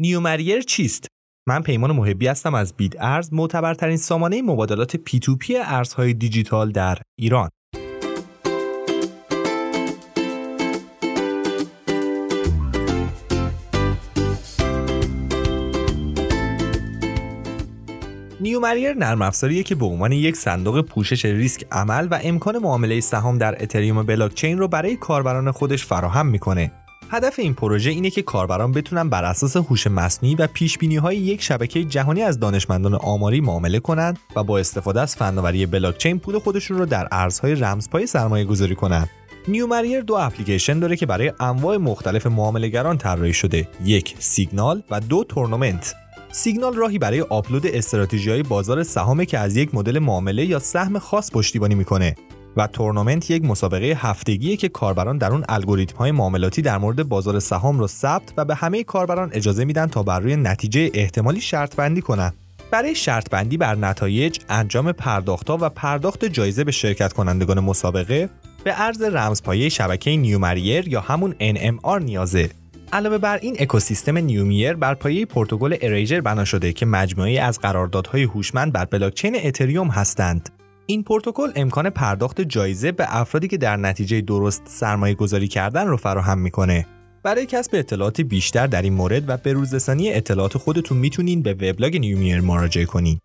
نیومریر چیست؟ من پیمان محبی هستم از بید ارز معتبرترین سامانه مبادلات P2P ارزهای دیجیتال در ایران. نیومریر نرم افزاریه که به عنوان یک صندوق پوشش ریسک عمل و امکان معامله سهام در اتریوم بلاکچین رو برای کاربران خودش فراهم می‌کنه. هدف این پروژه اینه که کاربران بتونن بر اساس هوش مصنوعی و پیش بینی های یک شبکه جهانی از دانشمندان آماری معامله کنند و با استفاده از فناوری بلاکچین پول خودشون رو در ارزهای رمزپای سرمایه گذاری کنند. نیومریر دو اپلیکیشن داره که برای انواع مختلف معاملهگران طراحی شده. یک سیگنال و دو تورنمنت. سیگنال راهی برای آپلود استراتژی های بازار سهام که از یک مدل معامله یا سهم خاص پشتیبانی می‌کنه. و تورنمنت یک مسابقه هفتگیه که کاربران در اون الگوریتم های معاملاتی در مورد بازار سهام رو ثبت و به همه کاربران اجازه میدن تا بر روی نتیجه احتمالی شرط بندی کنن برای شرط بندی بر نتایج انجام پرداختها و پرداخت جایزه به شرکت کنندگان مسابقه به ارز رمزپایه شبکه نیومریر یا همون NMR نیازه علاوه بر این اکوسیستم نیومیر بر پایه پروتکل اریجر بنا شده که مجموعه از قراردادهای هوشمند بر بلاکچین اتریوم هستند. این پروتکل امکان پرداخت جایزه به افرادی که در نتیجه درست سرمایه گذاری کردن رو فراهم می‌کنه. برای کسب اطلاعات بیشتر در این مورد و به روزرسانی اطلاعات خودتون می‌تونین به وبلاگ نیومیر مراجعه کنین.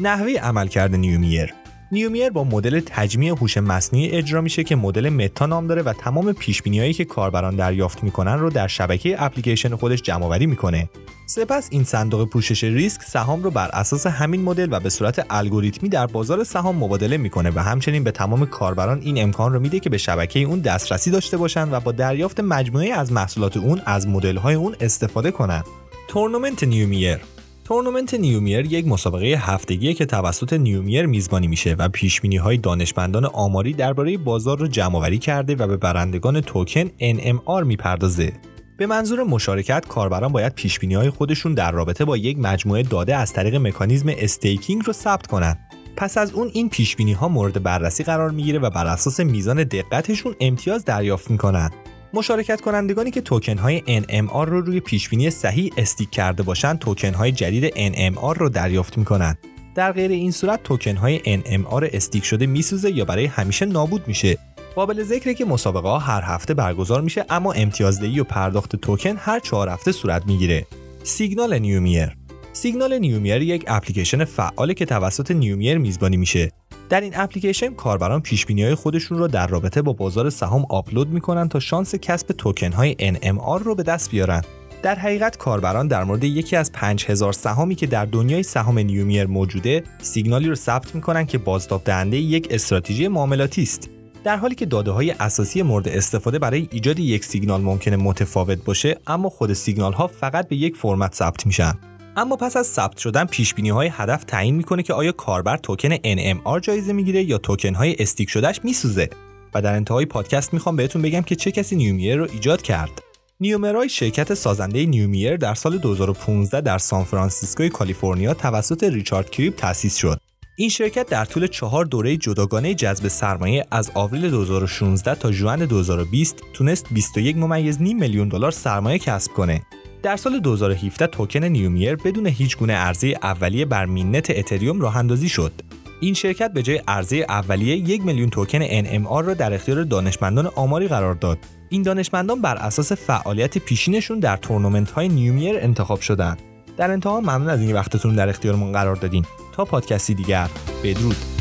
نحوه عملکرد نیومیر نیومیر با مدل تجمیع هوش مصنوعی اجرا میشه که مدل متا نام داره و تمام پیش هایی که کاربران دریافت می‌کنن رو در شبکه اپلیکیشن خودش جمع آوری می‌کنه. سپس این صندوق پوشش ریسک سهام رو بر اساس همین مدل و به صورت الگوریتمی در بازار سهام مبادله می‌کنه و همچنین به تمام کاربران این امکان رو میده که به شبکه اون دسترسی داشته باشن و با دریافت مجموعه از محصولات اون از مدل های اون استفاده کنن. تورنمنت نیومیر تورنمنت نیومیر یک مسابقه هفتگیه که توسط نیومیر میزبانی میشه و پیش‌بینی‌های دانشمندان آماری درباره بازار رو جمعآوری کرده و به برندگان token NMR می‌پردازه. به منظور مشارکت کاربران باید پیش‌بینی‌های خودشون در رابطه با یک مجموعه داده از طریق مکانیزم staking رو ثبت کنند. پس از اون این پیش‌بینی‌ها مورد بررسی قرار می‌گیره و بر اساس میزان دقتشون امتیاز دریافت می‌کنن. مشارکت کنندگانی که توکن های NMR رو روی پیشبینی صحیح stake کرده باشند توکن های جدید NMR رو دریافت می‌کنند در غیر این صورت توکن های NMR stake شده میسوزه یا برای همیشه نابود میشه. قابل ذکره که مسابقه ها هر هفته برگزار میشه اما امتیازدهی و پرداخت توکن هر چهار هفته صورت می‌گیره. سیگنال نیومیر سیگنال نیومیر یک اپلیکیشن فعاله که توسط نیومیر میزبانی میشه. در این اپلیکیشن کاربران پیش‌بینی‌های خودشون رو در رابطه با بازار سهام آپلود می‌کنن تا شانس کسب توکن های NMR رو به دست بیارن. در حقیقت کاربران در مورد یکی از 5000 سهامی که در دنیای سهام نیومیر موجوده سیگنالی رو ثبت می‌کنن که بازتاب دهنده یک استراتژی معاملاتی است. در حالی که داده های اساسی مورد استفاده برای ایجاد یک سیگنال ممکنه متفاوت باشه اما خود سیگنال ها فقط به یک فرمت ثبت میشن. اما پس از ثبت شدن پیش بینی های هدف تعیین می‌کنه که آیا کاربر توکن NMR جایزه می‌گیره یا توکن های استیک شدهش میسوزه. و در انتهای پادکست می‌خوام بهتون بگم که چه کسی نیومیر رو ایجاد کرد. نیومرای شرکت سازنده نیومیر در سال 2015 در سان فرانسیسکو کالیفرنیا توسط ریچارد کریب تأسیس شد. این شرکت در طول چهار دوره جداگانه جذب سرمایه از آوریل 2016 تا ژوئن 2020 تونست 21 ممیز نیم میلیون دلار سرمایه کسب کنه. در سال 2017 توکن نیومیر بدون هیچ گونه عرضه اولیه بر mainnet اتریوم راه اندازی شد. این شرکت به جای عرضه اولیه یک میلیون token NMR را در اختیار دانشمندان آماری قرار داد. این دانشمندان بر اساس فعالیت پیشینشون در تورنمنت های نیومیر انتخاب شدند. در انتها ممنون از این وقتتون در اختیارمون قرار دادین. تا پادکستی دیگر بدرود.